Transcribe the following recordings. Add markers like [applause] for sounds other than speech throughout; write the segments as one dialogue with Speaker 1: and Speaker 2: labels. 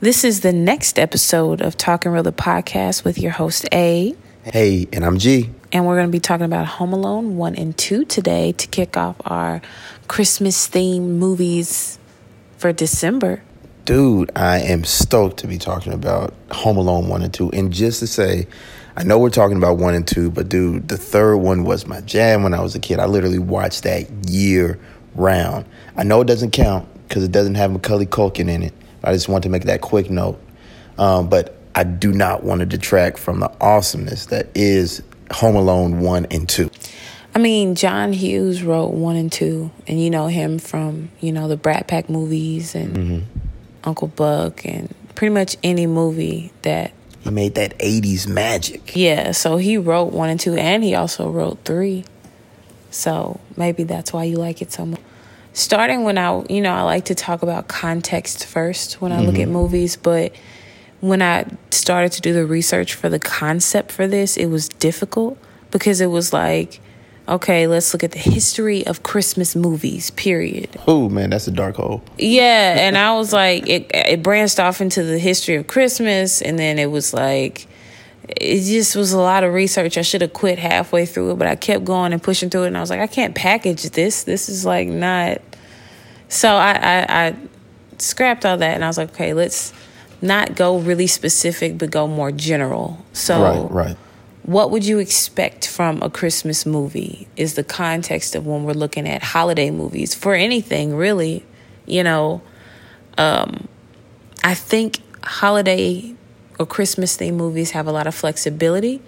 Speaker 1: This is the next episode of Talking Real the podcast with your host A.
Speaker 2: Hey, and I'm G.
Speaker 1: And we're going to be talking about Home Alone 1 and 2 today to kick off our Christmas themed movies for December.
Speaker 2: Dude, I am stoked to be talking about Home Alone 1 and 2. And just to say, I know we're talking about 1 and 2, but dude, the third one was my jam when I was a kid. I literally watched that year round. I know it doesn't count because it doesn't have Macaulay Culkin in it. I just want to make that quick note. Um, but I do not want to detract from the awesomeness that is Home Alone 1 and 2.
Speaker 1: I mean, John Hughes wrote 1 and 2, and you know him from, you know, the Brat Pack movies and mm-hmm. Uncle Buck and pretty much any movie that.
Speaker 2: He made that 80s magic.
Speaker 1: Yeah, so he wrote 1 and 2, and he also wrote 3. So maybe that's why you like it so much starting when I, you know, I like to talk about context first when I mm-hmm. look at movies, but when I started to do the research for the concept for this, it was difficult because it was like, okay, let's look at the history of Christmas movies, period.
Speaker 2: Oh, man, that's a dark hole.
Speaker 1: Yeah, and I was like, it, it branched off into the history of Christmas, and then it was like, it just was a lot of research. I should have quit halfway through it, but I kept going and pushing through it, and I was like, I can't package this. This is like not. So I, I, I scrapped all that, and I was like, okay, let's not go really specific, but go more general. So,
Speaker 2: right, right.
Speaker 1: What would you expect from a Christmas movie? Is the context of when we're looking at holiday movies for anything really? You know, um, I think holiday or Christmas themed movies have a lot of flexibility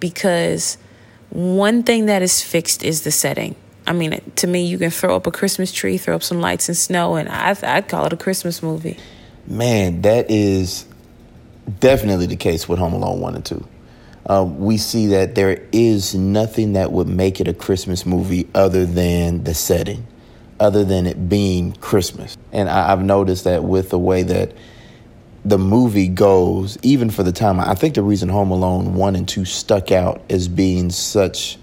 Speaker 1: because one thing that is fixed is the setting. I mean, to me, you can throw up a Christmas tree, throw up some lights and snow, and I, I'd call it a Christmas movie.
Speaker 2: Man, that is definitely the case with Home Alone 1 and 2. Uh, we see that there is nothing that would make it a Christmas movie other than the setting, other than it being Christmas. And I, I've noticed that with the way that the movie goes, even for the time, I think the reason Home Alone 1 and 2 stuck out as being such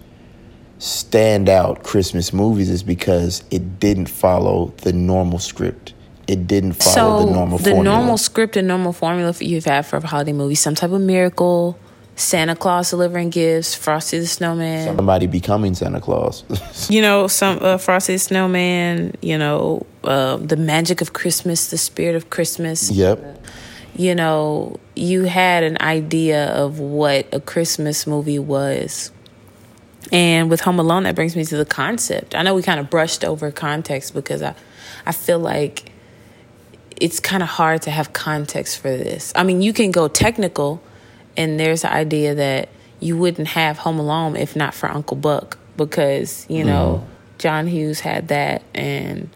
Speaker 2: standout Christmas movies is because it didn't follow the normal script. It didn't follow so the normal
Speaker 1: the formula. normal script and normal formula you've had for a holiday movie, some type of miracle, Santa Claus delivering gifts, Frosty the Snowman,
Speaker 2: somebody becoming Santa Claus. [laughs]
Speaker 1: you know, some uh, Frosty the Snowman. You know, uh, the magic of Christmas, the spirit of Christmas.
Speaker 2: Yep
Speaker 1: you know, you had an idea of what a Christmas movie was. And with Home Alone, that brings me to the concept. I know we kind of brushed over context because I, I feel like it's kind of hard to have context for this. I mean, you can go technical, and there's the idea that you wouldn't have Home Alone if not for Uncle Buck because you know mm. John Hughes had that, and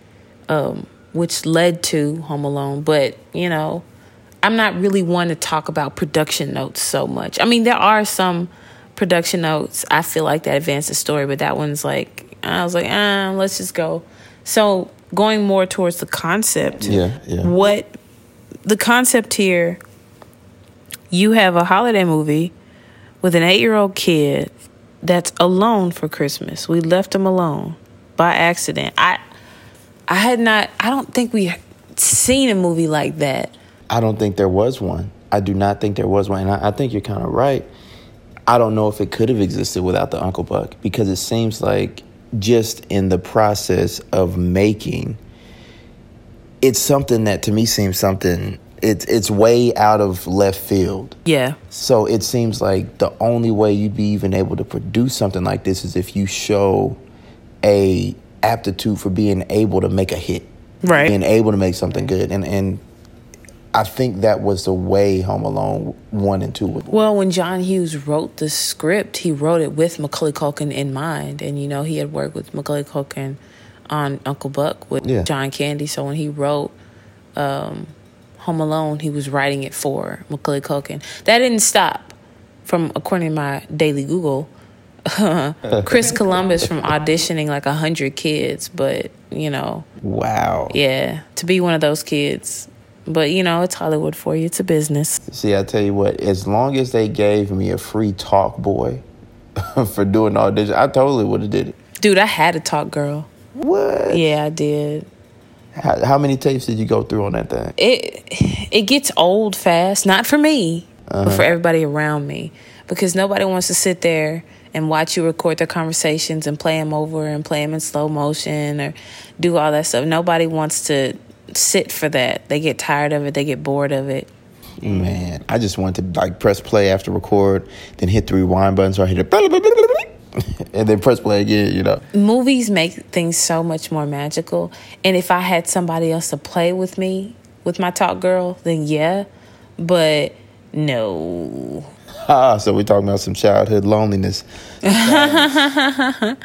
Speaker 1: um, which led to Home Alone. But you know, I'm not really one to talk about production notes so much. I mean, there are some production notes I feel like that advance the story, but that one's like I was like, ah, let's just go. So going more towards the concept.
Speaker 2: Yeah, yeah.
Speaker 1: What the concept here? You have a holiday movie with an eight-year-old kid that's alone for Christmas. We left him alone by accident. I I had not. I don't think we seen a movie like that
Speaker 2: I don't think there was one. I do not think there was one. And I, I think you're kind of right. I don't know if it could have existed without the Uncle Buck because it seems like just in the process of making, it's something that to me seems something it's it's way out of left field.
Speaker 1: Yeah.
Speaker 2: So it seems like the only way you'd be even able to produce something like this is if you show a aptitude for being able to make a hit.
Speaker 1: Right.
Speaker 2: Being able to make something good. And and I think that was the way Home Alone one and two was.
Speaker 1: Well, when John Hughes wrote the script, he wrote it with Macaulay Culkin in mind, and you know he had worked with Macaulay Culkin on Uncle Buck with yeah. John Candy. So when he wrote um, Home Alone, he was writing it for Macaulay Culkin. That didn't stop from, according to my daily Google, [laughs] Chris Columbus from auditioning like a hundred kids, but you know,
Speaker 2: wow,
Speaker 1: yeah, to be one of those kids but you know, it's Hollywood for you. It's a business.
Speaker 2: See, I tell you what, as long as they gave me a free talk boy [laughs] for doing audition, I totally would have did it.
Speaker 1: Dude, I had a talk girl.
Speaker 2: What?
Speaker 1: Yeah, I did.
Speaker 2: How, how many tapes did you go through on that thing?
Speaker 1: It it gets old fast. Not for me, but for uh-huh. everybody around me, because nobody wants to sit there and watch you record their conversations and play them over and play them in slow motion or do all that stuff. Nobody wants to sit for that. They get tired of it. They get bored of it.
Speaker 2: Man, I just want to like press play after record, then hit the rewind button so I hit it, [laughs] and then press play again. You know,
Speaker 1: movies make things so much more magical. And if I had somebody else to play with me, with my talk girl, then yeah. But no. [laughs]
Speaker 2: ah, so we're talking about some childhood loneliness. [laughs]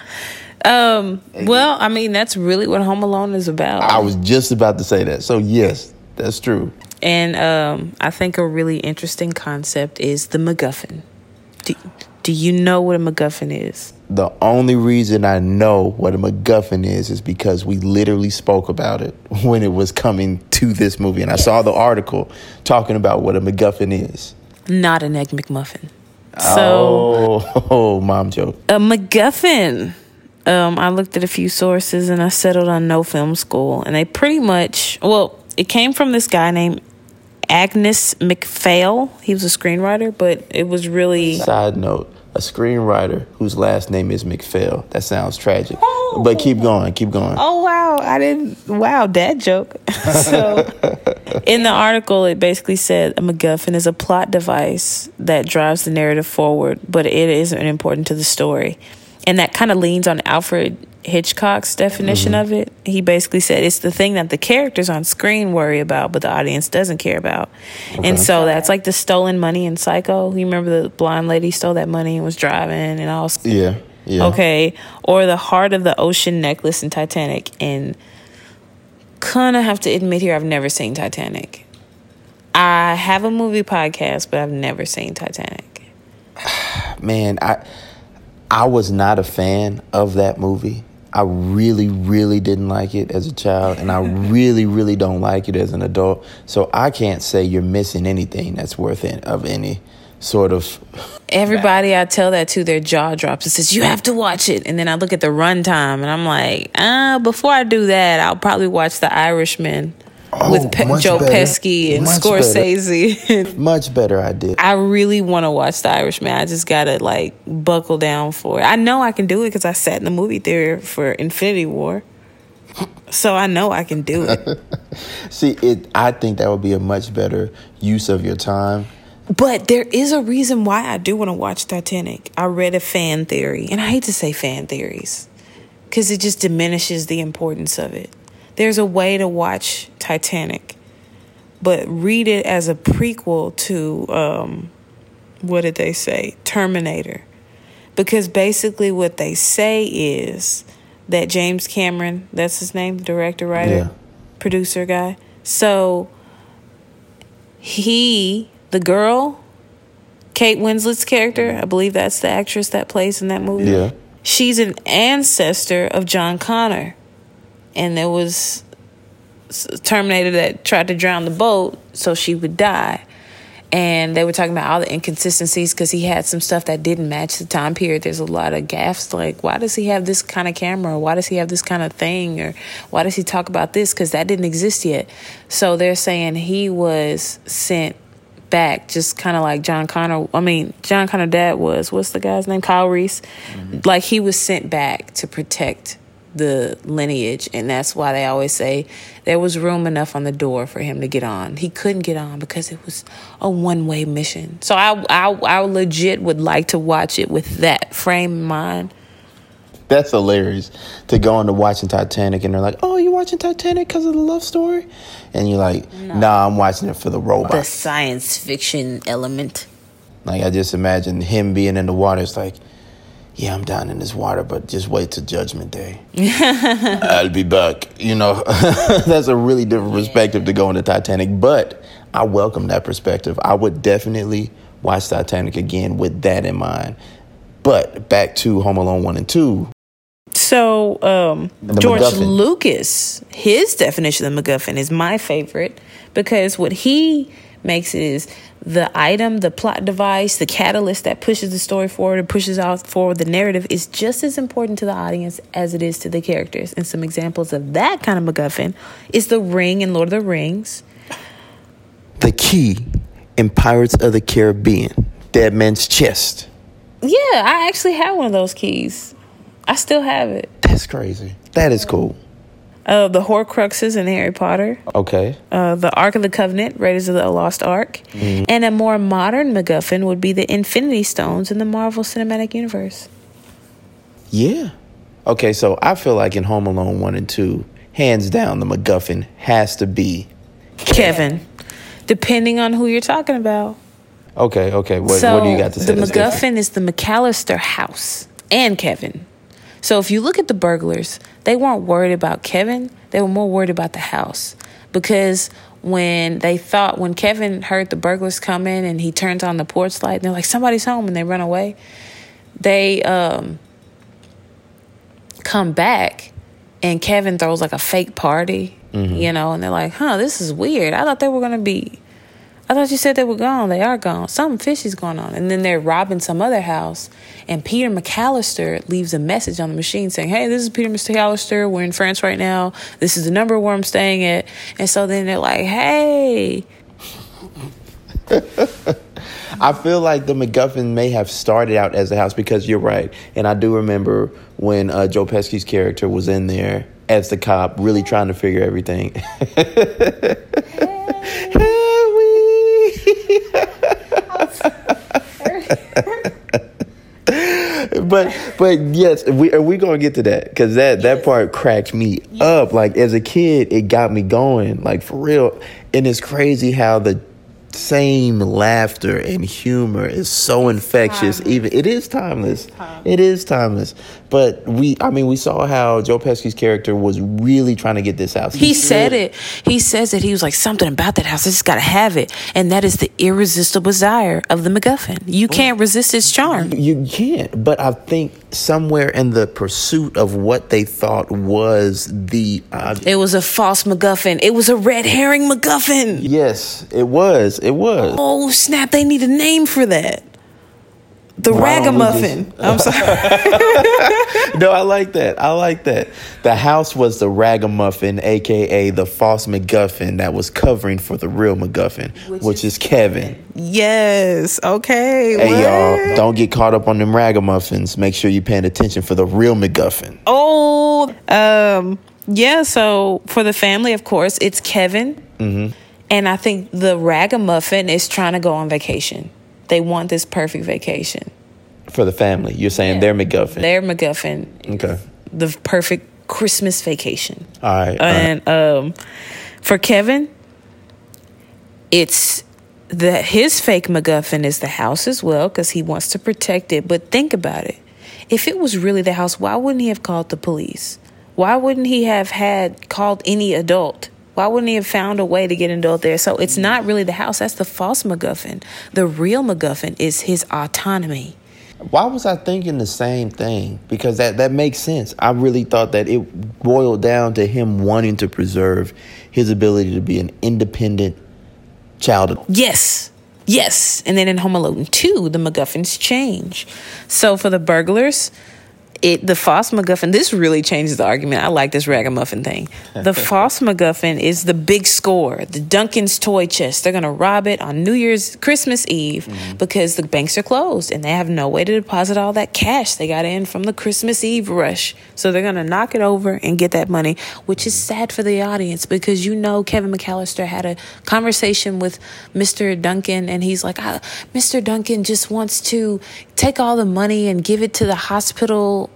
Speaker 1: Well, I mean, that's really what Home Alone is about.
Speaker 2: I was just about to say that. So yes, that's true.
Speaker 1: And um, I think a really interesting concept is the MacGuffin. Do, do you know what a MacGuffin is?
Speaker 2: The only reason I know what a MacGuffin is is because we literally spoke about it [laughs] when it was coming to this movie, and I saw the article talking about what a MacGuffin is.
Speaker 1: Not an Egg McMuffin. So,
Speaker 2: oh, [laughs] oh, mom joke.
Speaker 1: a MacGuffin. Um, I looked at a few sources and I settled on No Film School, and they pretty much well, it came from this guy named Angus MacPhail. He was a screenwriter, but it was really
Speaker 2: Side note: a screenwriter whose last name is McPhail. That sounds tragic, Oh. but keep going, keep going.
Speaker 1: Oh wow, I didn't wow, dad joke. [laughs] so in the article it basically said a MacGuffin is a plot device that drives the narrative forward, but it isn't important to the story. And that kind of leans on Alfred Hitchcock's definition mm-hmm. of it. He basically said it's the thing that the characters on screen worry about, but the audience doesn't care about. And so that's like the stolen money in Psycho. You remember the blonde lady stole that money and was driving and all
Speaker 2: Yeah, yeah.
Speaker 1: Okay. Or the heart of the ocean necklace in Titanic. And kind of have to admit here, I've never seen Titanic. I have a movie podcast, but I've never seen Titanic. [sighs]
Speaker 2: man, I I was not a fan of that movie. I really, really didn't like it as a child, and I [laughs] really, really don't like it as an adult. So I can't say you're missing anything that's worth it, of any sort of. [laughs]
Speaker 1: Everybody I tell that to, their jaw drops and says, You have to watch it. And then I look at the runtime and I'm like, uh, before I do that, I'll probably watch The Irishman with oh, Pe-
Speaker 2: Oh,
Speaker 1: Joe
Speaker 2: better.
Speaker 1: Pesci and
Speaker 2: Much
Speaker 1: Scorsese. [laughs]
Speaker 2: Much better I idea.
Speaker 1: I really want to watch The Irishman. I just gotta like buckle down for it. I know I can do it because I sat in the movie theater for Infinity War, so I know I can do it. [laughs]
Speaker 2: See, it. I think that would be a much better use of your time.
Speaker 1: but there is a reason why I do want to watch Titanic. I read a fan theory, and I hate to say fan theories because it just diminishes the importance of it. There's a way to watch Titanic, but read it as a prequel to um, what did they say? Terminator. Because basically, what they say is that James Cameron, that's his name, the director, writer,
Speaker 2: Yeah.
Speaker 1: producer guy. So he, the girl, Kate Winslet's character, I believe that's the actress that plays in that movie.
Speaker 2: Yeah.
Speaker 1: She's an ancestor of John Connor. And there was Terminator that tried to drown the boat so she would die. And they were talking about all the inconsistencies because he had some stuff that didn't match the time period. There's a lot of gaffes. Like, why does he have this kind of camera? Why does he have this kind of thing? Or why does he talk about this? Because that didn't exist yet. So they're saying he was sent back, just kind of like John Connor. I mean, John Connor dad was. What's the guy's name? Kyle Reese. Mm-hmm. Like he was sent back to protect the lineage, and that's why they always say there was room enough on the door for him to get on. He couldn't get on because it was a one way mission. So I, I, I legit would like to watch it with that frame in mind.
Speaker 2: That's hilarious to go into watching Titanic and they're like, "Oh, you're watching Titanic because of the love story," and you're like, "Nah, I'm watching it for the robot."
Speaker 1: The science fiction element.
Speaker 2: Like I just imagine him being in the water. It's like, yeah, I'm down in this water, but just wait till Judgment Day. [laughs] I'll be back. You know, [laughs] that's a really different perspective to go into Titanic, but I welcome that perspective. I would definitely watch Titanic again with that in mind. But back to Home Alone one and two.
Speaker 1: So, um, George
Speaker 2: MacGuffin.
Speaker 1: Lucas, his definition of MacGuffin is my favorite because what he makes it is the item, the plot device, the catalyst that pushes the story forward and pushes out forward the narrative is just as important to the audience as it is to the characters. And some examples of that kind of MacGuffin is the ring in Lord of the Rings.
Speaker 2: The key in Pirates of the Caribbean, Dead Man's Chest.
Speaker 1: Yeah, I actually have one of those keys. I still have it.
Speaker 2: That's crazy. That is cool.
Speaker 1: Uh, the Horcruxes in Harry Potter.
Speaker 2: Okay.
Speaker 1: Uh, the Ark of the Covenant, Raiders of the Lost Ark.
Speaker 2: Mm-hmm.
Speaker 1: And a more modern MacGuffin would be the Infinity Stones in the Marvel Cinematic Universe.
Speaker 2: Yeah. Okay, so I feel like in Home Alone 1 and 2, hands down, the MacGuffin has to be.
Speaker 1: Kevin. Depending on who you're talking about.
Speaker 2: Okay, okay. What,
Speaker 1: so
Speaker 2: what do you got to say?
Speaker 1: the MacGuffin
Speaker 2: different?
Speaker 1: is the McAllister house and Kevin. So if you look at the burglars, they weren't worried about Kevin. They were more worried about the house because when they thought when Kevin heard the burglars come in and he turns on the porch light, and they're like somebody's home and they run away. They um, come back and Kevin throws like a fake party, you know, and they're like, "Huh, this is weird. I thought they were gonna be." I thought you said they were gone. They are gone. Something fishy's going on. And then they're robbing some other house. And Peter McAllister leaves a message on the machine saying, Hey, this is Peter McAllister. We're in France right now. This is the number where I'm staying at. And so then they're like, Hey. [laughs]
Speaker 2: I feel like the MacGuffin may have started out as a house because you're right. And I do remember when uh, Joe Pesci's character was in there as the cop, really trying to figure everything. [laughs] [laughs] but but yes, we are we gonna get to that because that that part cracked me up. Like as a kid, it got me going. Like for real, and it's crazy how the same laughter and humor is so infectious. Even it is timeless. It is timeless. But we, I mean, we saw how Joe Pesci's character was really trying to get this house.
Speaker 1: He said it. He says it. He was like, Something about that house. I just got to have it. And that is the irresistible desire of the MacGuffin. You can't resist its charm.
Speaker 2: You can't, but I think somewhere in the pursuit of what they thought was the object.
Speaker 1: It was a false MacGuffin. It was a red herring MacGuffin.
Speaker 2: Yes, it was. It was.
Speaker 1: Oh snap! They need a name for that. The
Speaker 2: Why
Speaker 1: ragamuffin.
Speaker 2: just-
Speaker 1: I'm sorry. [laughs]
Speaker 2: No, I like that. I like that. The house was the ragamuffin, aka the false MacGuffin that was covering for the real MacGuffin, which, is, Kevin.
Speaker 1: yes. Okay.
Speaker 2: Hey
Speaker 1: what?
Speaker 2: y'all, don't get caught up on them ragamuffins. Make sure you're paying attention for the real MacGuffin.
Speaker 1: Oh. Um. Yeah. So for the family, of course, it's Kevin. Mm-hmm. And I think the ragamuffin is trying to go on vacation. They want this perfect vacation.
Speaker 2: For the family. You're saying they're MacGuffin.
Speaker 1: Their MacGuffin,
Speaker 2: okay.
Speaker 1: the perfect Christmas vacation.
Speaker 2: All right. all right.
Speaker 1: And um, for Kevin, it's the his fake MacGuffin is the house as well because he wants to protect it. But think about it: if it was really the house, why wouldn't he have called the police? Why wouldn't he have had called any adult? Why wouldn't he have found a way to get adult there? So it's not mm. really the house. That's the false MacGuffin. The real MacGuffin is his autonomy.
Speaker 2: Why was I thinking the same thing? Because that, that makes sense. I really thought that it boiled down to him wanting to preserve his ability to be an independent child.
Speaker 1: Yes. Yes. And then in Home Alone 2, the MacGuffins change. So for the burglars, it the false MacGuffin, this really changes the argument. I like this ragamuffin thing. The [laughs] false MacGuffin is the big score, the Duncan's toy chest. They're going to rob it on New Year's, Christmas Eve because the banks are closed and they have no way to deposit all that cash they got in from the Christmas Eve rush. So they're going to knock it over and get that money, which is sad for the audience because you know Kevin McAllister had a conversation with Mr. Duncan and he's like, "Ah, Mr. Duncan just wants to take all the money and give it to the hospital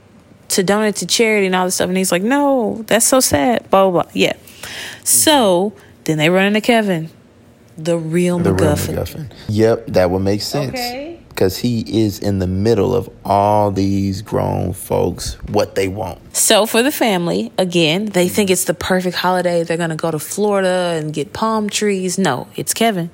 Speaker 1: to donate to charity and all this stuff. And he's like, no, that's so sad. Blah, blah, blah. Yeah. So then they run into Kevin, the real
Speaker 2: The real
Speaker 1: MacGuffin.
Speaker 2: MacGuffin. Yep, that would make sense.
Speaker 1: Okay.
Speaker 2: Because he is in the middle of all these grown folks, what they want.
Speaker 1: So for the family, again, they think it's the perfect holiday. They're going to go to Florida and get palm trees. No, it's Kevin.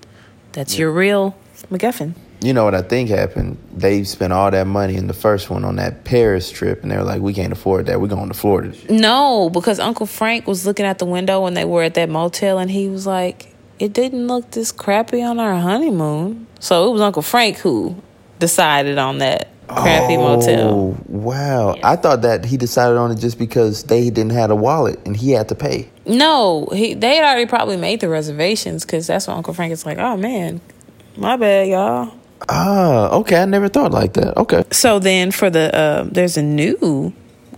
Speaker 1: That's your real MacGuffin.
Speaker 2: You know what I think happened? They spent all that money in the first one on that Paris trip, and they were like, "We can't afford that. We're going to Florida."
Speaker 1: No, because Uncle Frank was looking out the window when they were at that motel and he was like, it didn't look this crappy on our honeymoon. So it was Uncle Frank who decided on that crappy
Speaker 2: oh,
Speaker 1: motel.
Speaker 2: Wow. I thought that he decided on it just because they didn't have a wallet and he had to pay.
Speaker 1: No, he they had already probably made the reservations because that's what Uncle Frank is like. Oh man, my bad, y'all.
Speaker 2: Ah, okay. I never thought like that. Okay.
Speaker 1: So then for the uh, there's a new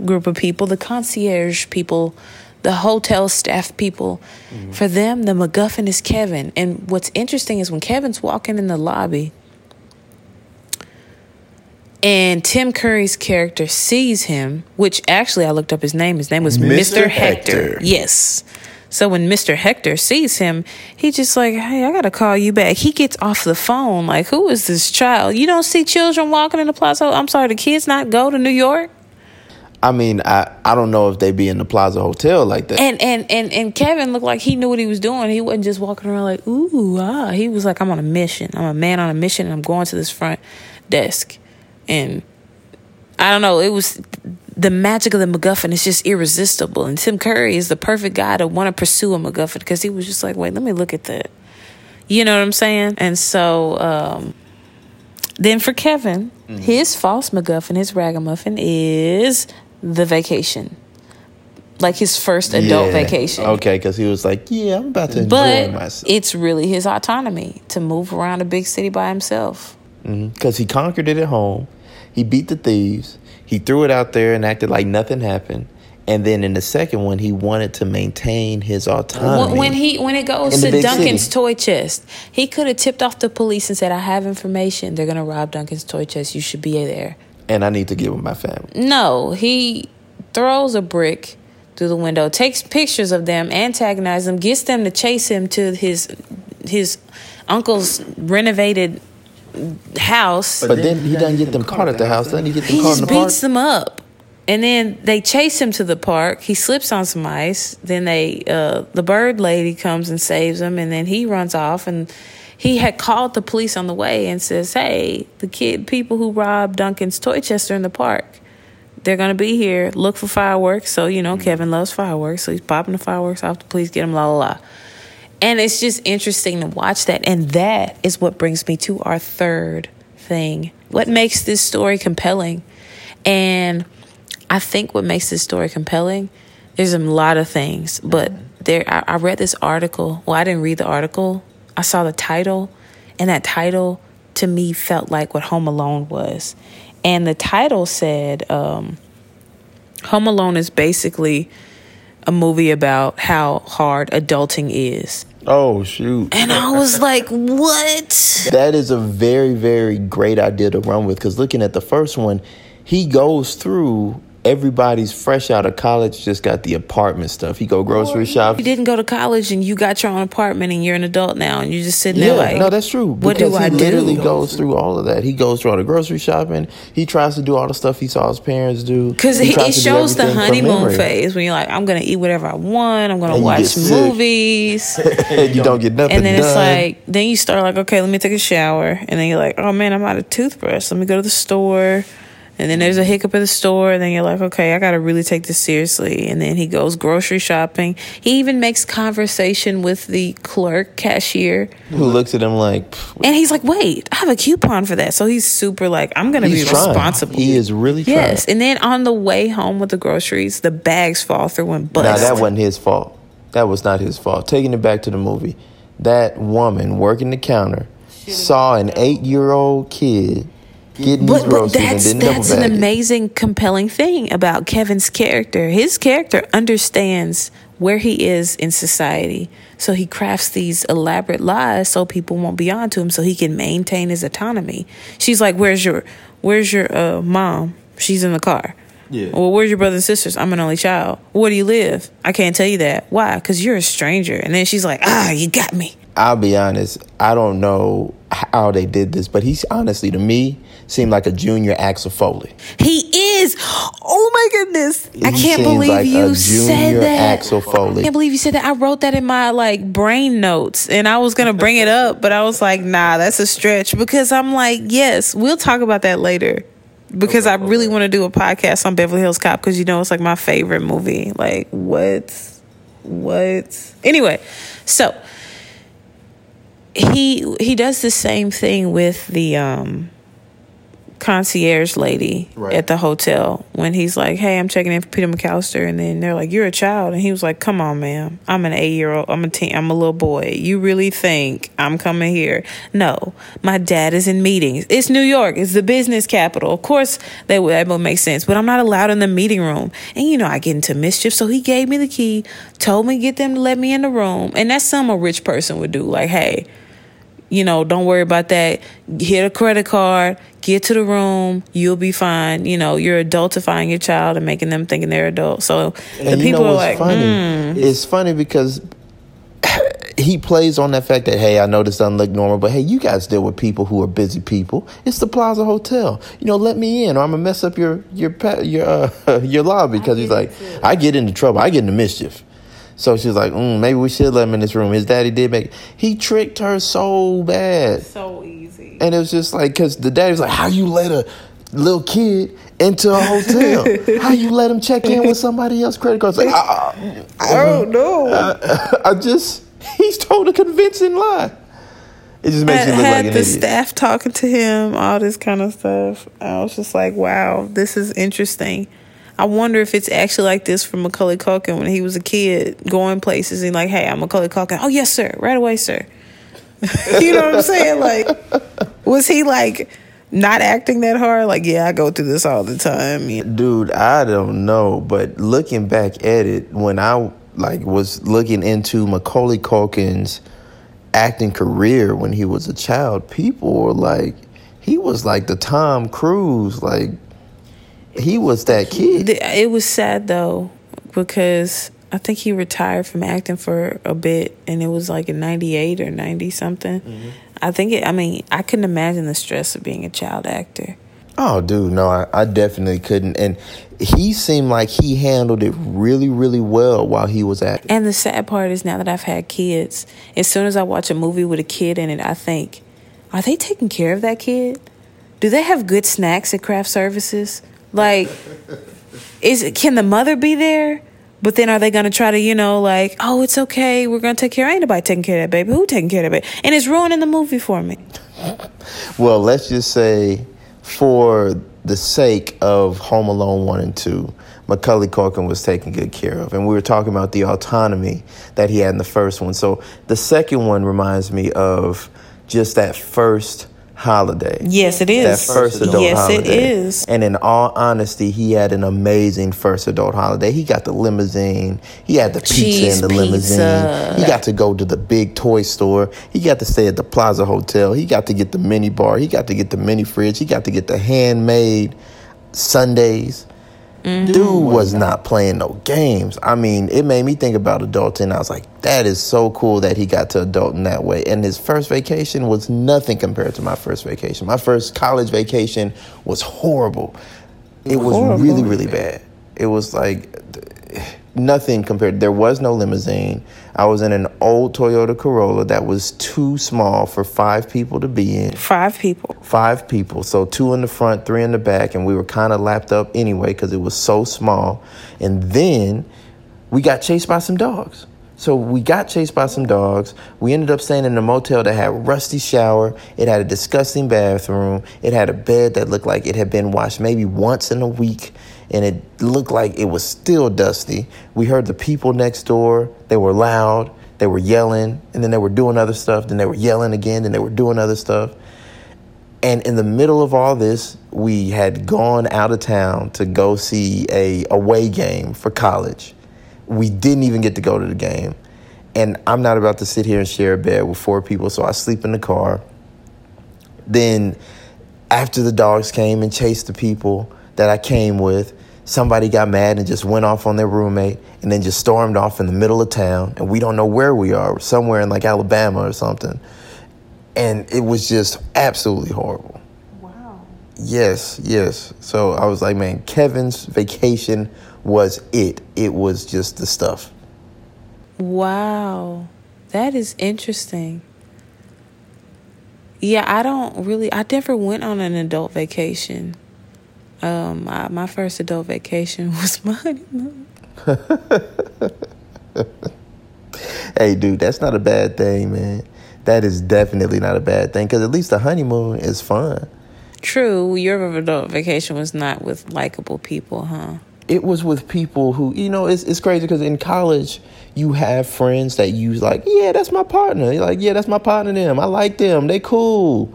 Speaker 1: group of people, the concierge people, the hotel staff people. Mm-hmm. For them, the MacGuffin is Kevin. And what's interesting is when Kevin's walking in the lobby and Tim Curry's character sees him, which actually I looked up his name. His name was Mr. Mr. Hector. Hector. Yes. So when Mr. Hector sees him, he just like, hey, I gotta call you back. He gets off the phone like, who is this child? You don't see children walking in the plaza. I'm sorry, the kids not go to New York.
Speaker 2: I mean, I, I don't know if they be in the Plaza Hotel like that.
Speaker 1: And and and and Kevin looked like he knew what he was doing. He wasn't just walking around like, ooh, ah. He was like, I'm on a mission. I'm a man on a mission, and I'm going to this front desk. And I don't know. It was the magic of the MacGuffin is just irresistible. And Tim Curry is the perfect guy to want to pursue a MacGuffin because he was just like, wait, let me look at that. You know what I'm saying? And so um, then for Kevin, mm-hmm. his false MacGuffin, his ragamuffin is the vacation. Like his first adult
Speaker 2: yeah.
Speaker 1: vacation.
Speaker 2: Okay, because he was like, yeah, I'm about to enjoy
Speaker 1: but
Speaker 2: myself.
Speaker 1: It's really his autonomy to move around a big city by himself.
Speaker 2: Because mm-hmm. he conquered it at home. He beat the thieves he threw it out there and acted like nothing happened. And then in the second one, he wanted to maintain his autonomy.
Speaker 1: When he when it goes to Duncan's city. toy chest, he could have tipped off the police and said, "I have information. They're gonna rob Duncan's toy chest. You should be there."
Speaker 2: And I need to get with my family.
Speaker 1: No, he throws a brick through the window, takes pictures of them, antagonizes them, gets them to chase him to his his uncle's renovated house.
Speaker 2: But, then, he doesn't get them caught at the house. Then he get them
Speaker 1: he
Speaker 2: caught in the
Speaker 1: park. He beats them up. And then they chase him to the park. He slips on some ice. Then they, uh, the bird lady comes and saves him, and then he runs off. And he had called the police on the way and says, "Hey, the kid, people who robbed Duncan's toy chest are in the park. They're gonna be here. Look for fireworks." So you know, Kevin loves fireworks, so he's popping the fireworks off. The police get him. La la la. And it's just interesting to watch that. And that is what brings me to our third thing. What makes this story compelling? And I think what makes this story compelling, there's a lot of things, but there I, I read this article. Well, I didn't read the article. I saw the title, and that title to me felt like what Home Alone was. And the title said, um, Home Alone is basically a movie about how hard adulting is.
Speaker 2: Oh shoot!
Speaker 1: And I was like, "What?"
Speaker 2: That is a very, very great idea to run with. Because looking at the first one, he goes through everybody's fresh out of college just got the apartment stuff. He go grocery shop.
Speaker 1: You didn't go to college and you got your own apartment and you're an adult now and you're just sitting yeah, there like
Speaker 2: No, that's true.
Speaker 1: What do I
Speaker 2: he
Speaker 1: do?
Speaker 2: literally goes through all of that. He goes through all the grocery shopping. He tries to do all the stuff he saw his parents do.
Speaker 1: Because it shows the honeymoon phase when you're like, I'm gonna eat whatever I want, I'm gonna and watch movies. [laughs]
Speaker 2: you don't get nothing.
Speaker 1: And then
Speaker 2: done.
Speaker 1: it's like then you start like, okay, let me take a shower. And then you're like, oh man, I'm out of toothbrush. Let me go to the store and then there's a hiccup at the store, and then you're like, okay, I got to really take this seriously. And then he goes grocery shopping. He even makes conversation with the clerk, cashier,
Speaker 2: who looks at him like,
Speaker 1: and he's like, wait, I have a coupon for that. So he's super like, I'm going to be trying. responsible.
Speaker 2: He is really trying. Yes.
Speaker 1: And then on the way home with the groceries, the bags fall through and bust.
Speaker 2: Now, that wasn't his fault. That was not his fault. Taking it back to the movie, that woman working the counter saw an eight year old kid getting but, but
Speaker 1: that's that's an amazing compelling thing about kevin's character his character understands where he is in society so he crafts these elaborate lies so people won't be on to him so he can maintain his autonomy she's like where's your where's your uh, mom she's in the car yeah. Well, where's your brothers and sisters? I'm an only child. Where do you live? I can't tell you that. Why? Because you're a stranger. And then she's like, ah, you got me.
Speaker 2: I'll be honest. I don't know how they did this, but he's honestly to me seemed like a junior Axel Foley.
Speaker 1: He is. Oh my goodness! He I can't believe like you said that.
Speaker 2: Axel Foley.
Speaker 1: I can't believe you said that. I wrote that in my like brain notes, and I was gonna bring it up, but I was like, nah, that's a stretch because I'm like, yes, we'll talk about that later. Because okay, I really okay. want to do a podcast on Beverly Hills Cop because you know it's like my favorite movie. Like what, what? Anyway, so he he does the same thing with the um concierge lady
Speaker 2: Right.
Speaker 1: at the hotel when he's like, "Hey, I'm checking in for Peter McAllister," and then they're like, "You're a child," and he was like, "Come on, ma'am, I'm an eight year old. I'm a teen. I'm a little boy. You really think I'm coming here? No, my dad is in meetings. It's New York. It's the business capital. Of course, that would that would make sense. But I'm not allowed in the meeting room, and you know I get into mischief. So he gave me the key, told me get them to let me in the room, and that's something a rich person would do. Like, hey." You know, don't worry about that. Hit a credit card, get to the room, you'll be fine. You know, you're adultifying your child and making them thinking they're adults. So the
Speaker 2: And you
Speaker 1: people
Speaker 2: know
Speaker 1: are like,
Speaker 2: funny?
Speaker 1: "Hmm."
Speaker 2: It's funny because he plays on that fact that hey, I know this doesn't look normal, but hey, you guys deal with people who are busy people. It's the Plaza Hotel. You know, let me in, or I'm gonna mess up your your pa- your uh, [laughs] your lobby. Because he's like, I get into trouble, I get into mischief. So she's like, mm, maybe we should let him in this room. His daddy did make. He tricked her so bad.
Speaker 1: so easy.
Speaker 2: And it was just like, because the daddy was like, how you let a little kid into a hotel? [laughs] how you let him check in with somebody else's credit card? Like, I,
Speaker 1: I don't know.
Speaker 2: I, I just, he's told a convincing lie. It just makes
Speaker 1: had,
Speaker 2: you look
Speaker 1: had
Speaker 2: like an
Speaker 1: the
Speaker 2: idiot.
Speaker 1: staff talking to him, all this kind of stuff. I was just like, wow, this is interesting. I wonder if it's actually like this for Macaulay Culkin when he was a kid, going places and like, hey, I'm Macaulay Culkin. Oh yes, sir, right away, sir. [laughs] you know what I'm saying? Like, was he like not acting that hard? Like, yeah, I go through this all the time.
Speaker 2: Dude, I don't know, but looking back at it, when I like was looking into Macaulay Culkin's acting career when he was a child, people were like, he was like the Tom Cruise, like he was that kid.
Speaker 1: It was sad though because I think he retired from acting for a bit, and it was like in '98 or '90 something.
Speaker 2: Mm-hmm.
Speaker 1: I think it. I mean, I couldn't imagine the stress of being a child actor.
Speaker 2: Oh, dude, no, I, I definitely couldn't. And he seemed like he handled it really, really well while he was acting.
Speaker 1: And the sad part is now that I've had kids, as soon as I watch a movie with a kid in it, I think, are they taking care of that kid? Do they have good snacks at craft services? Like, is it, can the mother be there? But then are they gonna try to, you know, like, oh, it's okay, we're gonna take care. Ain't nobody taking care of that baby. Who taking care of baby? And it's ruining the movie for me. [laughs]
Speaker 2: Well, let's just say, for the sake of Home Alone 1 and 2, Macaulay Culkin was taken good care of. And we were talking about the autonomy that he had in the first one. So the second one reminds me of just that first holiday.
Speaker 1: Yes, it is.
Speaker 2: That first adult
Speaker 1: yes,
Speaker 2: holiday.
Speaker 1: it is.
Speaker 2: And in all honesty, he had an amazing first adult holiday. He got the limousine. He had the pizza
Speaker 1: Cheese
Speaker 2: in the limousine.
Speaker 1: pizza.
Speaker 2: He got to go to the big toy store. He got to stay at the Plaza Hotel. He got to get the mini bar. He got to get the mini fridge. He got to get the handmade sundaes.
Speaker 1: Mm-hmm.
Speaker 2: Dude was not playing no games. I mean, it made me think about adulting. I was like, that is so cool that he got to adult in that way. And his first vacation was nothing compared to my first vacation. My first college vacation was horrible. It was
Speaker 1: Horrible.
Speaker 2: really, really bad. It was like nothing compared. There was no limousine. I was in an old Toyota Corolla that was too small for five people to be in
Speaker 1: Five people.
Speaker 2: five people. So two in the front, three in the back, and we were kind of lapped up anyway because it was so small. And then we got chased by some dogs. So we got chased by some dogs. We ended up staying in a motel that had a rusty shower. It had a disgusting bathroom. It had a bed that looked like it had been washed maybe once in a week. And it looked like it was still dusty. We heard the people next door. They were loud. They were yelling. And then they were doing other stuff. Then they were yelling again. Then they were doing other stuff. And in the middle of all this, we had gone out of town to go see a away game for college. We didn't even get to go to the game. And I'm not about to sit here and share a bed with four people, so I sleep in the car. Then after the dogs came and chased the people that I came with, somebody got mad and just went off on their roommate and then just stormed off in the middle of town and we don't know where we are, somewhere in like Alabama or something and it was just absolutely horrible.
Speaker 1: Wow.
Speaker 2: Yes, yes. So I was like, man, Kevin's vacation was it. It was just the stuff.
Speaker 1: Wow. That is interesting. Yeah, I don't really I never went on an adult vacation. Um my, my first adult vacation [laughs] was my honeymoon.
Speaker 2: Hey, dude, that's not a bad thing, man. that is definitely not a bad thing because at least the honeymoon is fun.
Speaker 1: True, your adult vacation was not with likable people, huh?
Speaker 2: It was with people who, you know, it's, it's crazy because in college, you have friends that you like, yeah, that's my partner. You're like, yeah, that's my partner, them. I like them. They cool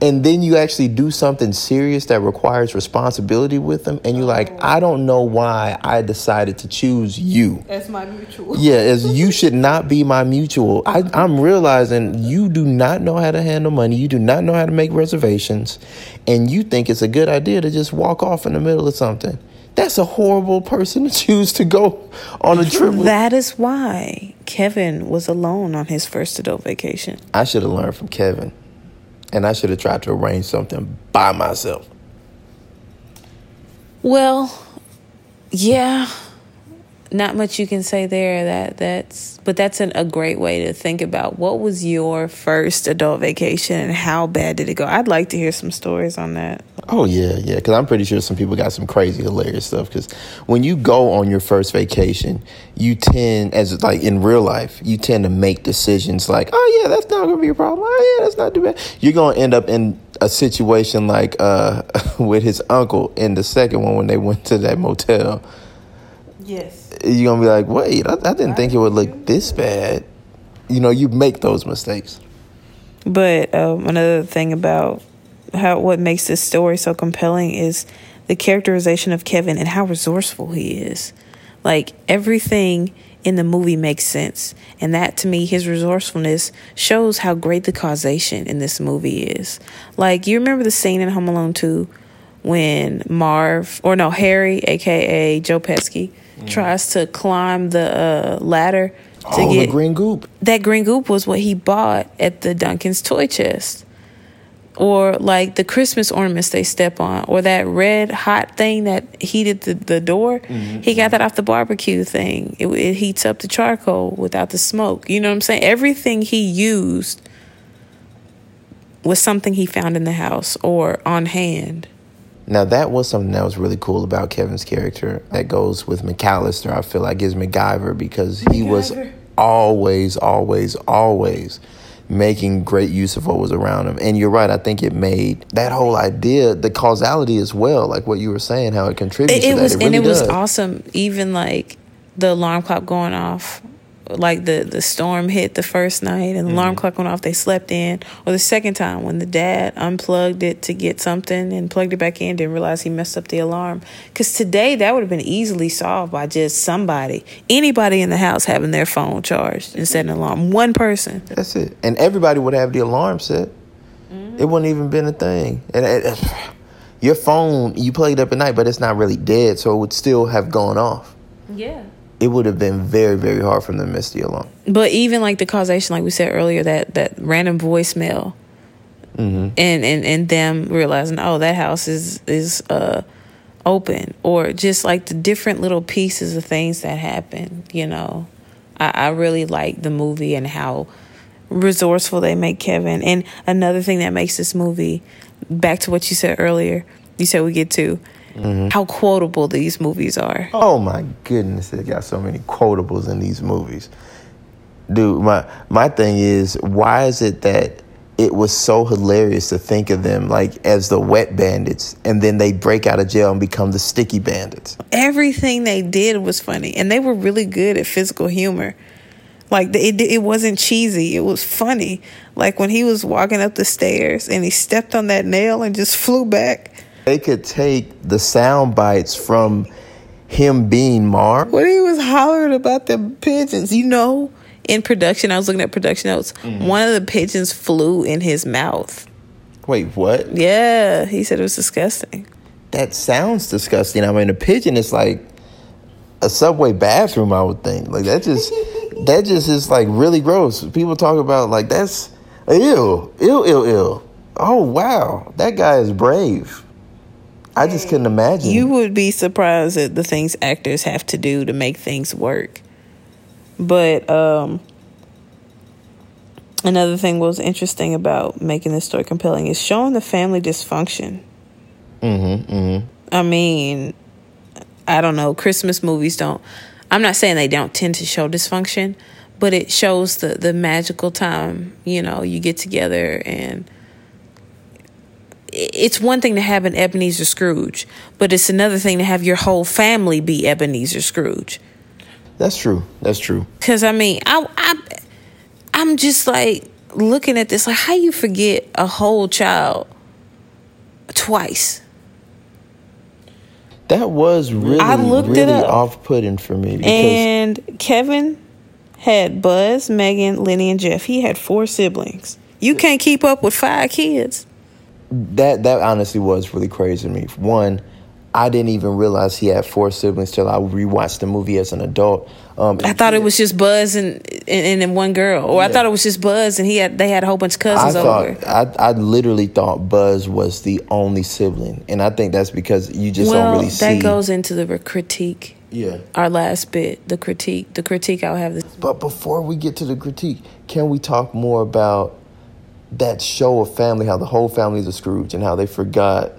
Speaker 2: and then you actually do something serious that requires responsibility with them and you're like oh. i don't know why i decided to choose you
Speaker 1: as my mutual [laughs]
Speaker 2: yeah as you [laughs] should not be my mutual I, i'm realizing you do not know how to handle money you do not know how to make reservations and you think it's a good idea to just walk off in the middle of something that's a horrible person to [laughs] choose to go on a trip with.
Speaker 1: That is why Kevin was alone on his first adult vacation.
Speaker 2: I should have learned from Kevin. And I should have tried to arrange something by myself.
Speaker 1: Well, yeah, not much you can say there. That that's, but that's an, a great way to think about what was your first adult vacation and how bad did it go. I'd like to hear some stories on that.
Speaker 2: Oh yeah, yeah. Because I'm pretty sure some people got some crazy, hilarious stuff. Because when you go on your first vacation, you tend, as like in real life, you tend to make decisions like, oh yeah, that's not gonna be a problem. Oh yeah, that's not too bad. You're gonna end up in a situation like uh, [laughs] with his uncle in the second one when they went to that motel.
Speaker 1: Yes.
Speaker 2: You're gonna be like, wait, I, I didn't think it would look this bad. You know, you make those mistakes.
Speaker 1: But um, another thing about how what makes this story so compelling is the characterization of Kevin and how resourceful he is. Like everything in the movie makes sense. And that to me, his resourcefulness shows how great the causation in this movie is. Like, you remember the scene in Home Alone 2 when Marv, or no, Harry, aka Joe Pesci, mm. tries to climb the uh, ladder to
Speaker 2: oh,
Speaker 1: get
Speaker 2: the green goop.
Speaker 1: That green goop was what he bought at the Duncan's toy chest or like the Christmas ornaments they step on, or that red hot thing that heated the, the door. Mm-hmm. He got that off the barbecue thing. It, it, heats up the charcoal without the smoke. You know what I'm saying? Everything he used was something he found in the house or on hand.
Speaker 2: Now that was something that was really cool about Kevin's character. That goes with McAllister. I feel like is MacGyver because he MacGyver. was always, always, always making great use of what was around him. And you're right, I think it made that whole idea, the causality as well, like what you were saying, how it contributes
Speaker 1: it,
Speaker 2: it
Speaker 1: was,
Speaker 2: it
Speaker 1: really and it
Speaker 2: does.
Speaker 1: was awesome. Even like the alarm clock going off like the the storm hit the first night and the mm alarm clock went off they slept in. Or the second time when the dad unplugged it to get something and plugged it back in didn't realize he messed up the alarm. Because today that would have been easily solved by just somebody anybody in the house having their phone charged and setting an alarm one person.
Speaker 2: That's it. And everybody would have the alarm set. Mm-hmm. it wouldn't even been a thing. And it, your phone you played up at night but it's not really dead so it would still have gone off.
Speaker 1: Yeah
Speaker 2: it would have been very, very hard for them to miss the alarm.
Speaker 1: But even like the causation, like we said earlier, that that random voicemail, mm-hmm. and and and them realizing, oh, that house is is uh open, or just like the different little pieces of things that happen. You know, I, I really like the movie and how resourceful they make Kevin. And another thing that makes this movie, back to what you said earlier, you said we get to mm-hmm. how quotable these movies are.
Speaker 2: Oh my goodness, they got so many quotables in these movies. Dude, my my thing is, why is it that it was so hilarious to think of them like as the wet bandits and then they break out of jail and become the sticky bandits.
Speaker 1: Everything they did was funny and they were really good at physical humor. Like it it wasn't cheesy, it was funny. Like when he was walking up the stairs and he stepped on that nail and just flew back.
Speaker 2: They could take the sound bites from him being Marv.
Speaker 1: When he was hollering about the pigeons, you know, in production, I was looking at production notes. Mm. One of the pigeons flew in his mouth.
Speaker 2: Wait, what?
Speaker 1: Yeah, he said it was disgusting.
Speaker 2: That sounds disgusting. I mean, a pigeon is like a subway bathroom. I would think like that just [laughs] that just is like really gross. People talk about like that's ill, ill, ill, ill. Oh wow, that guy is brave. I just couldn't imagine.
Speaker 1: You would be surprised at the things actors have to do to make things work. But um, another thing was interesting about making this story compelling is showing the family dysfunction.
Speaker 2: Mm-hmm. Mm-hmm.
Speaker 1: I mean, I don't know. Christmas movies don't. I'm not saying they don't tend to show dysfunction, but it shows the the magical time. You know, you get together and it's one thing to have an Ebenezer Scrooge, but it's another thing to have your whole family be Ebenezer Scrooge.
Speaker 2: That's true. That's true.
Speaker 1: Cause I mean, I, I, I'm just like looking at this, like how you forget a whole child twice.
Speaker 2: That was really,
Speaker 1: I looked
Speaker 2: really
Speaker 1: it up.
Speaker 2: off-putting for me. Because
Speaker 1: And Kevin had Buzz, Megan, Linnie, and Jeff. He had four siblings. You can't keep up with five kids.
Speaker 2: That that honestly was really crazy to me. One, I didn't even realize he had four siblings till I rewatched the movie as an adult. Um,
Speaker 1: I thought it was just Buzz and and, and then one girl, or I thought it was just Buzz and he had they had a whole bunch of
Speaker 2: I
Speaker 1: cousins over.
Speaker 2: I, I literally thought Buzz was the only sibling, and I think that's because you just
Speaker 1: well,
Speaker 2: don't really see.
Speaker 1: that goes into the critique.
Speaker 2: yeah.
Speaker 1: Our last bit, the critique, the critique I'll have this.
Speaker 2: But before we get to the critique, can we talk more about that show of family? How the whole family's a Scrooge, and how they forgot.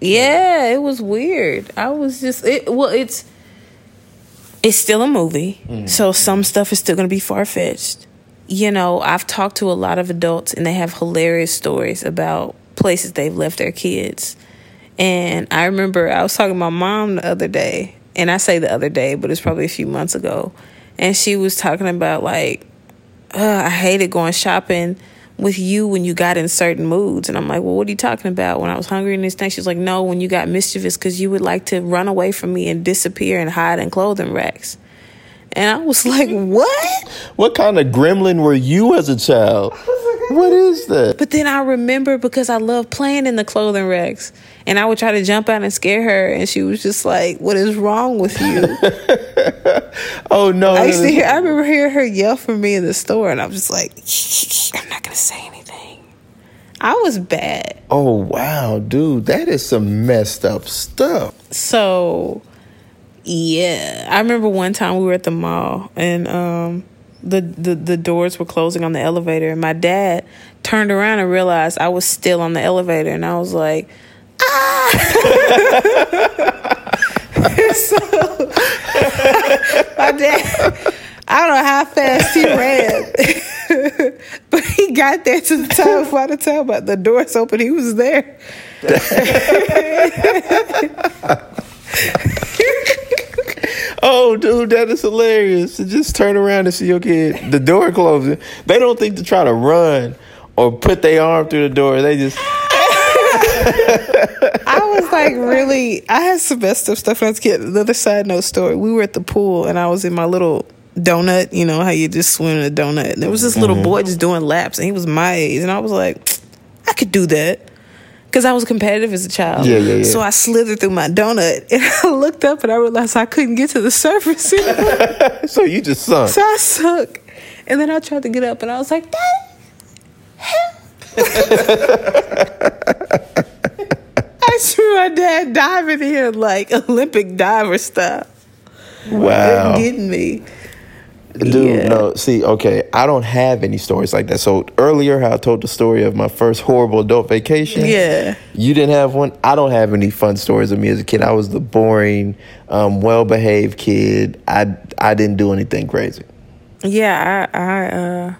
Speaker 1: Yeah, it was weird. I was just it. Well, it's it's still a movie, mm. so some stuff is still going to be far fetched. You know, I've talked to a lot of adults, and they have hilarious stories about places they've left their kids. And I remember I was talking to my mom the other day, and I say the other day, but it's probably a few months ago, and she was talking about like, I hated going shopping with you when you got in certain moods. And I'm like, well, what are you talking about? When I was hungry and this thing, she's like, no, when you got mischievous because you would like to run away from me and disappear and hide in clothing racks. And I was like, [laughs] what?
Speaker 2: What kind of gremlin were you as a child? [laughs] What is that?
Speaker 1: But then I remember because I love playing in the clothing racks. And I would try to jump out and scare her. And she was just like, what is wrong with you? [laughs]
Speaker 2: Oh no!
Speaker 1: I used to hear, I remember hearing her yell for me in the store. And I was just like, shh, [laughs] I'm not going to say anything. I was bad.
Speaker 2: Oh wow, dude, that is some messed up stuff.
Speaker 1: So, yeah, I remember one time we were at the mall and um, the, the the doors were closing on the elevator, and my dad turned around and realized I was still on the elevator, and I was like, ah. [laughs] so, [laughs] my dad. I don't know how fast he ran, [laughs] but he got there to the time. By the time but the doors open, he was there.
Speaker 2: Oh, dude, that is hilarious. To just turn around and see your kid, the door closing. They don't think to try to run or put their arm through the door. They just [laughs]
Speaker 1: I was like, really? I had some messed up stuff when I was a kid. Another side note story: we were at the pool, and I was in my little donut. You know how you just swim in a donut, and there was this little
Speaker 2: Mm-hmm.
Speaker 1: boy just doing laps, and he was my age, and I was like, I could do that. Because I was competitive as a child.
Speaker 2: Yeah, yeah, yeah.
Speaker 1: So I slithered through my donut [laughs] and I looked up and I realized I couldn't get to the surface [laughs]
Speaker 2: so you just sunk.
Speaker 1: so I sunk. And then I tried to get up and I was like, Dad, help. I saw my dad diving here like Olympic diver style.
Speaker 2: Wow.
Speaker 1: Getting me.
Speaker 2: Dude,
Speaker 1: Yeah.
Speaker 2: no, see, okay, I don't have any stories like that. So earlier, how I told the story of my first horrible adult vacation.
Speaker 1: Yeah.
Speaker 2: You didn't have one. I don't have any fun stories of me as a kid. I was the boring, um, well-behaved kid. I I didn't do anything crazy.
Speaker 1: Yeah, I, I uh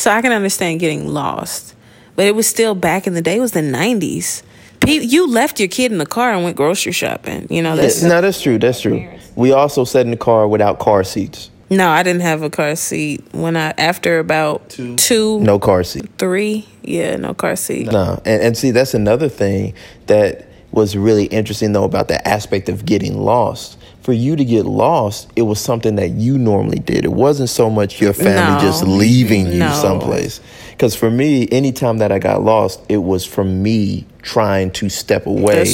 Speaker 1: so I can understand getting lost. But it was still back in the day, it was the nineties. You left your kid in the car and went grocery shopping. You know, that's
Speaker 2: no, that's true. That's true. We also sat in the car without car seats.
Speaker 1: no, I didn't have a car seat when I after about two,
Speaker 2: No car seat.
Speaker 1: three. Yeah, no car seat.
Speaker 2: No, and, and see, that's another thing that was really interesting though about that aspect of getting lost. For you to get lost, it was something that you normally did. It wasn't so much your family
Speaker 1: No.
Speaker 2: just leaving you
Speaker 1: No.
Speaker 2: someplace. Because for me, anytime that I got lost, it was from me trying to step away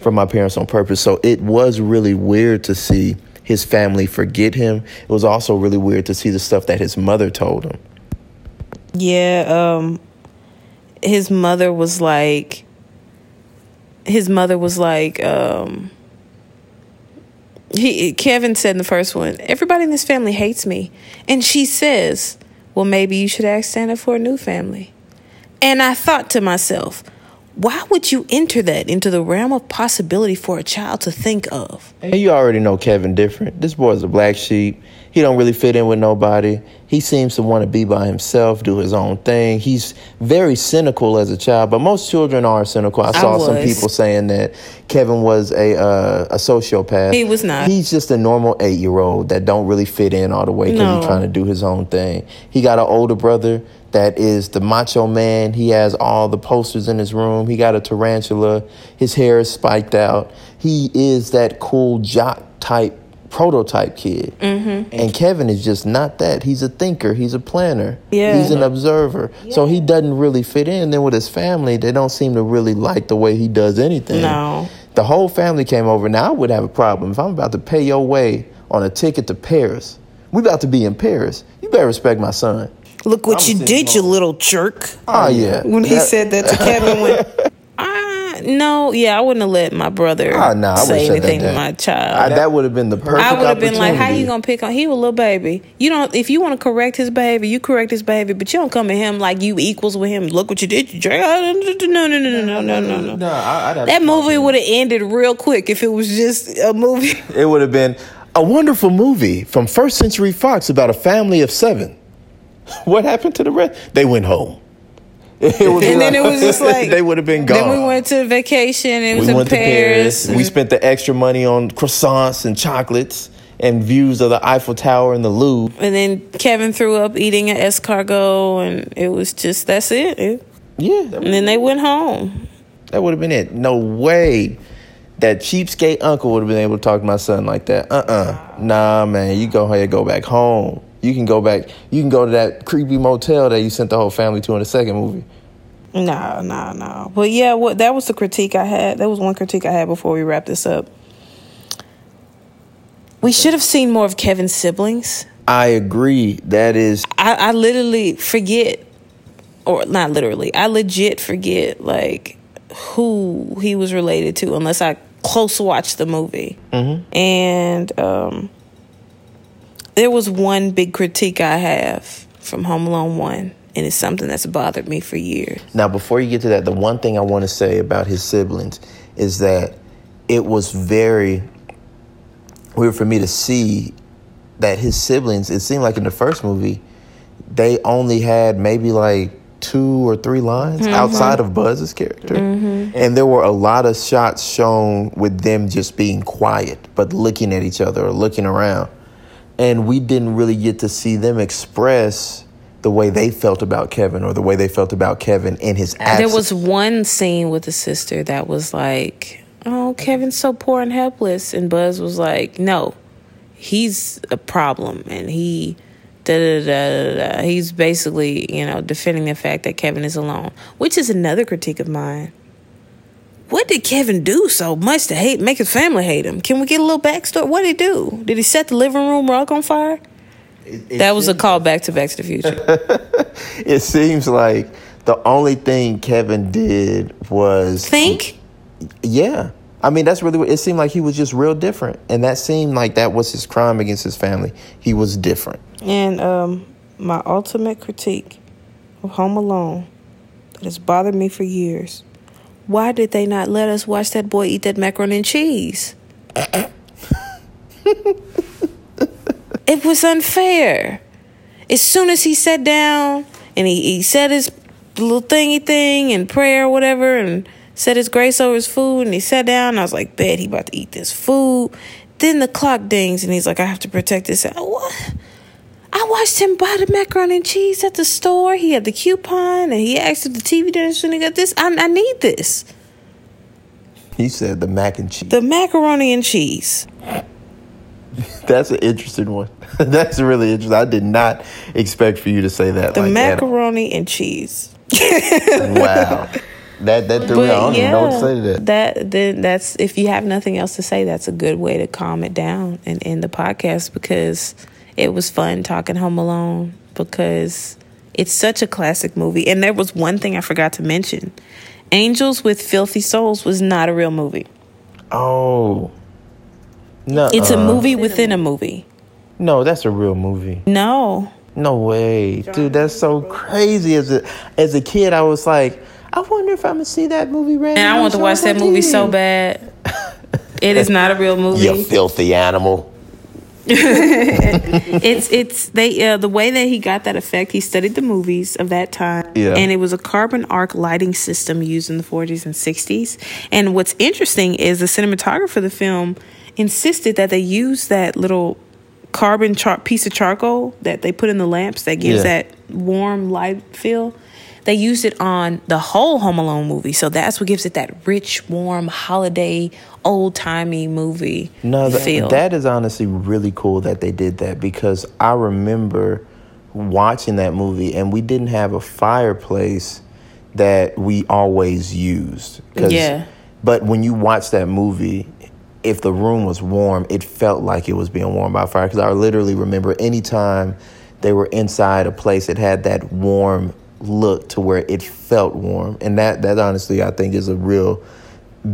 Speaker 2: from my parents on purpose. So it was really weird to see his family forget him. It was also really weird to see the stuff that his mother told him.
Speaker 1: Yeah, um his mother was like his mother was like um he Kevin said in the first one, everybody in this family hates me. And she says, "Well, maybe you should ask Santa for a new family." And I thought to myself, why would you enter that into the realm of possibility for a child to think of?
Speaker 2: You already know Kevin different. This boy's a black sheep. He don't really fit in with nobody. He seems to want to be by himself, do his own thing. He's very cynical as a child, but most children are cynical. I saw some people saying that Kevin was a uh, a sociopath.
Speaker 1: He was not.
Speaker 2: He's just a normal eight year old that don't really fit in all the way because
Speaker 1: No.
Speaker 2: he's trying to do his own thing. He got an older brother that is the macho man. He has all the posters in his room. He got a tarantula. His hair is spiked out. He is that cool jock type prototype kid. Mm-hmm. And Kevin is just not that. He's a thinker. He's a planner.
Speaker 1: Yeah.
Speaker 2: He's an observer. So he doesn't really fit in. Then with his family, they don't seem to really like the way he does anything.
Speaker 1: No.
Speaker 2: The whole family came over. Now I would have a problem if I'm about to pay your way on a ticket to Paris. We about to be in Paris. You better respect my son.
Speaker 1: Look what
Speaker 2: I'm
Speaker 1: you did, you little jerk.
Speaker 2: Oh yeah.
Speaker 1: When he
Speaker 2: That-
Speaker 1: said that to Kevin, went, ah, [laughs] no, yeah, I wouldn't have let my brother ah,
Speaker 2: Oh, no, I
Speaker 1: say anything to my
Speaker 2: I-
Speaker 1: child.
Speaker 2: that would have been the perfect.
Speaker 1: I would have been like, "How you gonna pick on? He was a little baby. You don't. If you want to correct his behavior, you correct his behavior, but you don't come at him like you equals with him. Look what you did, you jerk. No, no, no, no, no, no, no, no.
Speaker 2: No, I,
Speaker 1: That movie would have ended real quick if it was just a movie. [laughs]
Speaker 2: It would have been a wonderful movie from First Century Fox about a family of seven. [laughs] What happened to the rest? They went home. [laughs] It would
Speaker 1: And then it was just [laughs] like
Speaker 2: they would have been gone.
Speaker 1: Then we went to vacation. It was
Speaker 2: We
Speaker 1: in
Speaker 2: went
Speaker 1: Paris.
Speaker 2: to Paris. We spent the extra money on croissants and chocolates and views of the Eiffel Tower and the Louvre.
Speaker 1: and then Kevin threw up eating an escargot, and it was just that's it. It-
Speaker 2: Yeah,
Speaker 1: And then they went home.
Speaker 2: that would have been it. No way that cheapskate uncle would have been able to talk to my son like that. Uh uh Nah, man, you go ahead go back home. You can go back. You can go to that creepy motel that you sent the whole family to in the second movie.
Speaker 1: No, no, no. But yeah, what that was the critique I had. That was one critique I had before we wrap this up. We should have seen more of Kevin's siblings.
Speaker 2: I agree. That is
Speaker 1: I, I literally forget, or not literally, I legit forget like who he was related to unless I close watch the movie. And um, there was one big critique I have from Home Alone One, and it's something that's bothered me for years.
Speaker 2: Now, before you get to that, the one thing I want to say about his siblings is that it was very weird for me to see that his siblings, it seemed like in the first movie, they only had maybe like two or three lines mm-hmm. outside of Buzz's character. Mm-hmm. And there were a lot of shots shown with them just being quiet, but looking at each other or looking around. And we didn't really get to see them express the way they felt about Kevin or the way they felt about Kevin in his absence.
Speaker 1: There was one scene with the sister that was like, "Oh, Kevin's so poor and helpless," and Buzz was like, "No, he's a problem," and he. Da, da, da, da, da. He's basically, you know, defending the fact that Kevin is alone, which is another critique of mine. What did Kevin do so much to hate, make his family hate him? Can we get a little backstory? What did he do? Did he set the living room rug on fire? That was a callback to Back to the Future. [laughs]
Speaker 2: It seems like the only thing Kevin did was
Speaker 1: Think?
Speaker 2: Yeah. I mean, that's really what it seemed like he was just real different. And that seemed like that was his crime against his family. He was different.
Speaker 1: And um, my ultimate critique of Home Alone that has bothered me for years. Why did they not let us watch that boy eat that macaroni and cheese? [laughs] it was unfair. As soon as he sat down and he, he said his little thingy thing and prayer or whatever and said his grace over his food and he sat down, I was like, bet he about to eat this food. Then the clock dings and he's like, I have to protect this. What? I watched him buy the macaroni and cheese at the store. He had the coupon and he asked if the TV didn't should have got this. I, I need this.
Speaker 2: He said the mac and cheese.
Speaker 1: The macaroni and cheese. [laughs]
Speaker 2: That's an interesting one. [laughs] That's really interesting. I did not expect for you to say that.
Speaker 1: The
Speaker 2: like
Speaker 1: macaroni and cheese.
Speaker 2: Wow. That that threw me. I don't even know what to say to that.
Speaker 1: That then that's if you have nothing else to say, that's a good way to calm it down and end the podcast because it was fun talking Home Alone because it's such a classic movie. And there was one thing I forgot to mention. Angels with Filthy Souls was not a real movie.
Speaker 2: Oh. No.
Speaker 1: It's a movie within a movie.
Speaker 2: No, that's a real movie.
Speaker 1: No.
Speaker 2: No way, dude. That's so crazy. As a as a kid, I was like, I wonder if I'm gonna see that movie. Randy
Speaker 1: And I want to watch that movie so bad. It is not a real [laughs] movie.
Speaker 2: You filthy animal. [laughs]
Speaker 1: it's it's they uh, the way that he got that effect. He studied the movies of that time,
Speaker 2: Yeah.
Speaker 1: and it was a carbon arc lighting system used in the 40s and 60s. And what's interesting is the cinematographer of the film insisted that they use that little carbon char- piece of charcoal that they put in the lamps that gives
Speaker 2: Yeah.
Speaker 1: that warm light feel. They used it on the whole Home Alone movie, so that's what gives it that rich, warm, holiday, old timey movie
Speaker 2: No, th-
Speaker 1: feel.
Speaker 2: that is honestly really cool that they did that because I remember watching that movie and we didn't have a fireplace that we always used.
Speaker 1: Yeah.
Speaker 2: But when you watch that movie, if the room was warm, it felt like it was being warmed by fire. Because I literally remember any time they were inside a place, it had that warm look to where it felt warm, and that that honestly I think is a real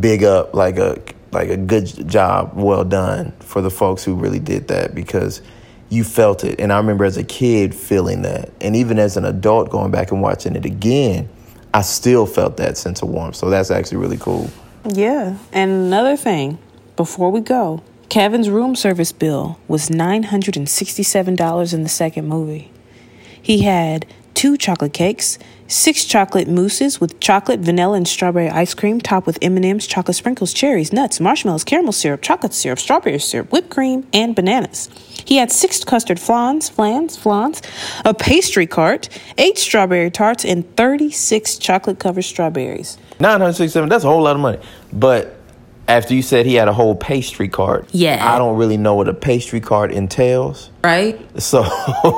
Speaker 2: big up, like a like a good job, well done for the folks who really did that because you felt it. And I remember as a kid feeling that, and even as an adult going back and watching it again, I still felt that sense of warmth. So that's actually really cool.
Speaker 1: Yeah. And another thing, before we go, Kevin's room service bill was $967 in the second movie. He had two chocolate cakes, six chocolate mousses with chocolate, vanilla, and strawberry ice cream, topped with M&Ms, chocolate sprinkles, cherries, nuts, marshmallows, caramel syrup, chocolate syrup, strawberry syrup, whipped cream, and bananas. He had six custard flans, flans, flans, a pastry cart, eight strawberry tarts, and 36 chocolate-covered strawberries.
Speaker 2: Nine hundred sixty-seven. That's a whole lot of money. But after you said he had a whole pastry cart,
Speaker 1: Yeah.
Speaker 2: I don't really know what a pastry cart entails.
Speaker 1: Right?
Speaker 2: So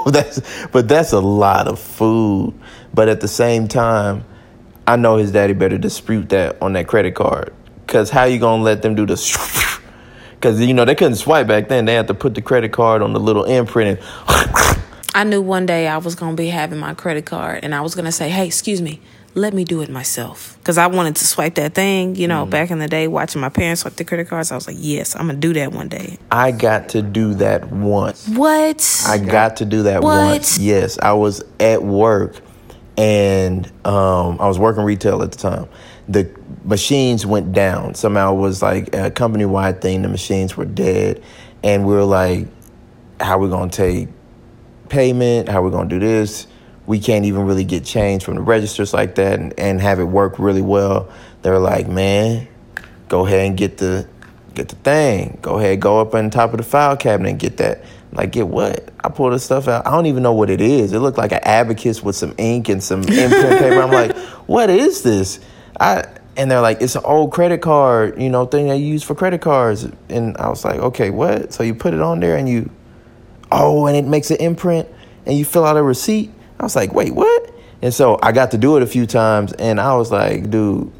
Speaker 2: [laughs] that's but that's a lot of food. But at the same time, I know his daddy better dispute that on that credit card. Cause how you gonna let them do this? [laughs] Cause you know they couldn't swipe back then. They had to put the credit card on the little imprint and [laughs]
Speaker 1: I knew one day I was going to be having my credit card and I was going to say, hey, excuse me, let me do it myself. Because I wanted to swipe that thing, you know, back in the day, watching my parents swipe the credit cards. I was like, yes, I'm going to do that one day.
Speaker 2: I got to do that once.
Speaker 1: What?
Speaker 2: I got to do that
Speaker 1: What?
Speaker 2: once. Yes, I was at work and um, I was working retail at the time. The machines went down. Somehow it was like a company wide thing. The machines were dead. And we were like, how are we going to take payment? How are we going to do this? We can't even really get change from the registers like that and, and have it work really well. They're like, man, go ahead and get the get the thing. Go ahead, go up on top of the file cabinet and get that. I'm like, get what? I pull the stuff out. I don't even know what it is. It looked like an abacus with some ink and some [laughs] imprint paper. I'm like, what is this? I and they're like, it's an old credit card, you know, thing they use for credit cards. And I was like, okay, what? So you put it on there and you, oh, and it makes an imprint and you fill out a receipt. I was like, wait, what? And so I got to do it a few times and I was like, dude,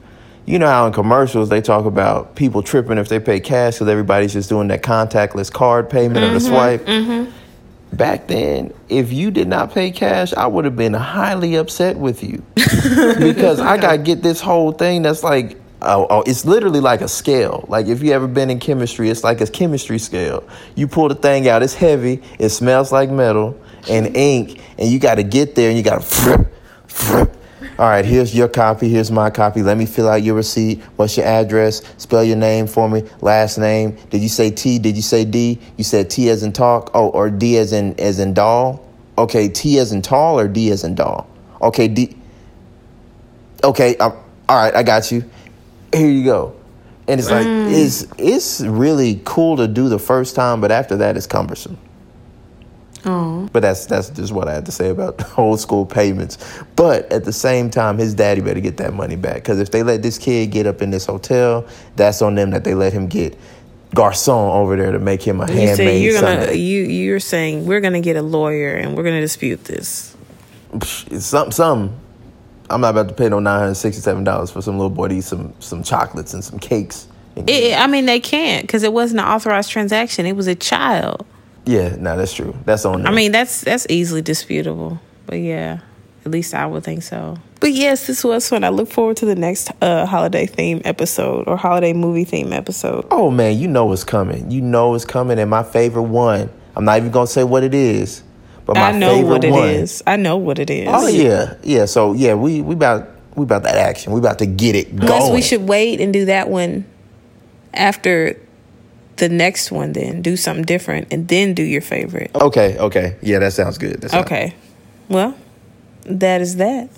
Speaker 2: you know how in commercials they talk about people tripping if they pay cash because everybody's just doing that contactless card payment or the mm-hmm, swipe. Mm-hmm. Back then, if you did not pay cash, I would have been highly upset with you [laughs] because I got to get this whole thing that's like, oh, oh, it's literally like a scale. Like if you ever been in chemistry, it's like a chemistry scale. You pull the thing out, it's heavy, it smells like metal and ink, and you got to get there and you got to. All right, here's your copy. Here's my copy. Let me fill out your receipt. What's your address? Spell your name for me. Last name. Did you say T? Did you say D? You said T as in talk. Oh, or D as in as in doll. Okay, T as in tall or D as in doll. Okay, D. Okay, um, all right, I got you. Here you go. And it's like it's it's really cool to do the first time, but after that, it's cumbersome.
Speaker 1: Oh.
Speaker 2: But that's that's just what I had to say about [laughs] old school payments. But at the same time, his daddy better get that money back because if they let this kid get up in this hotel, that's on them that they let him get garçon over there to make him a
Speaker 1: You you're gonna you you're saying we're gonna get a lawyer and we're gonna dispute this.
Speaker 2: Some some. I'm not about to pay no nine hundred sixty seven dollars for some little boy to eat some some chocolates and some cakes.
Speaker 1: It, I mean, they can't because it wasn't an authorized transaction. It was a child.
Speaker 2: Yeah, no, that's true. That's on.
Speaker 1: I mean, that's that's easily disputable. But yeah, at least I would think so. But yes, this was fun. I look forward to the next uh, holiday theme episode or holiday movie theme episode.
Speaker 2: Oh man, you know it's coming. You know it's coming. And my favorite one, I'm not even gonna say what it is, but my
Speaker 1: I know
Speaker 2: favorite
Speaker 1: what it
Speaker 2: one.
Speaker 1: is. I know what it is.
Speaker 2: Oh yeah, yeah. So yeah, we we about we about that action. We about to get it
Speaker 1: Unless
Speaker 2: going.
Speaker 1: we should wait and do that one after the next one then. Do something different and then do your favorite.
Speaker 2: Okay, okay. Yeah, that sounds good. That sounds
Speaker 1: Okay. Well, that is that.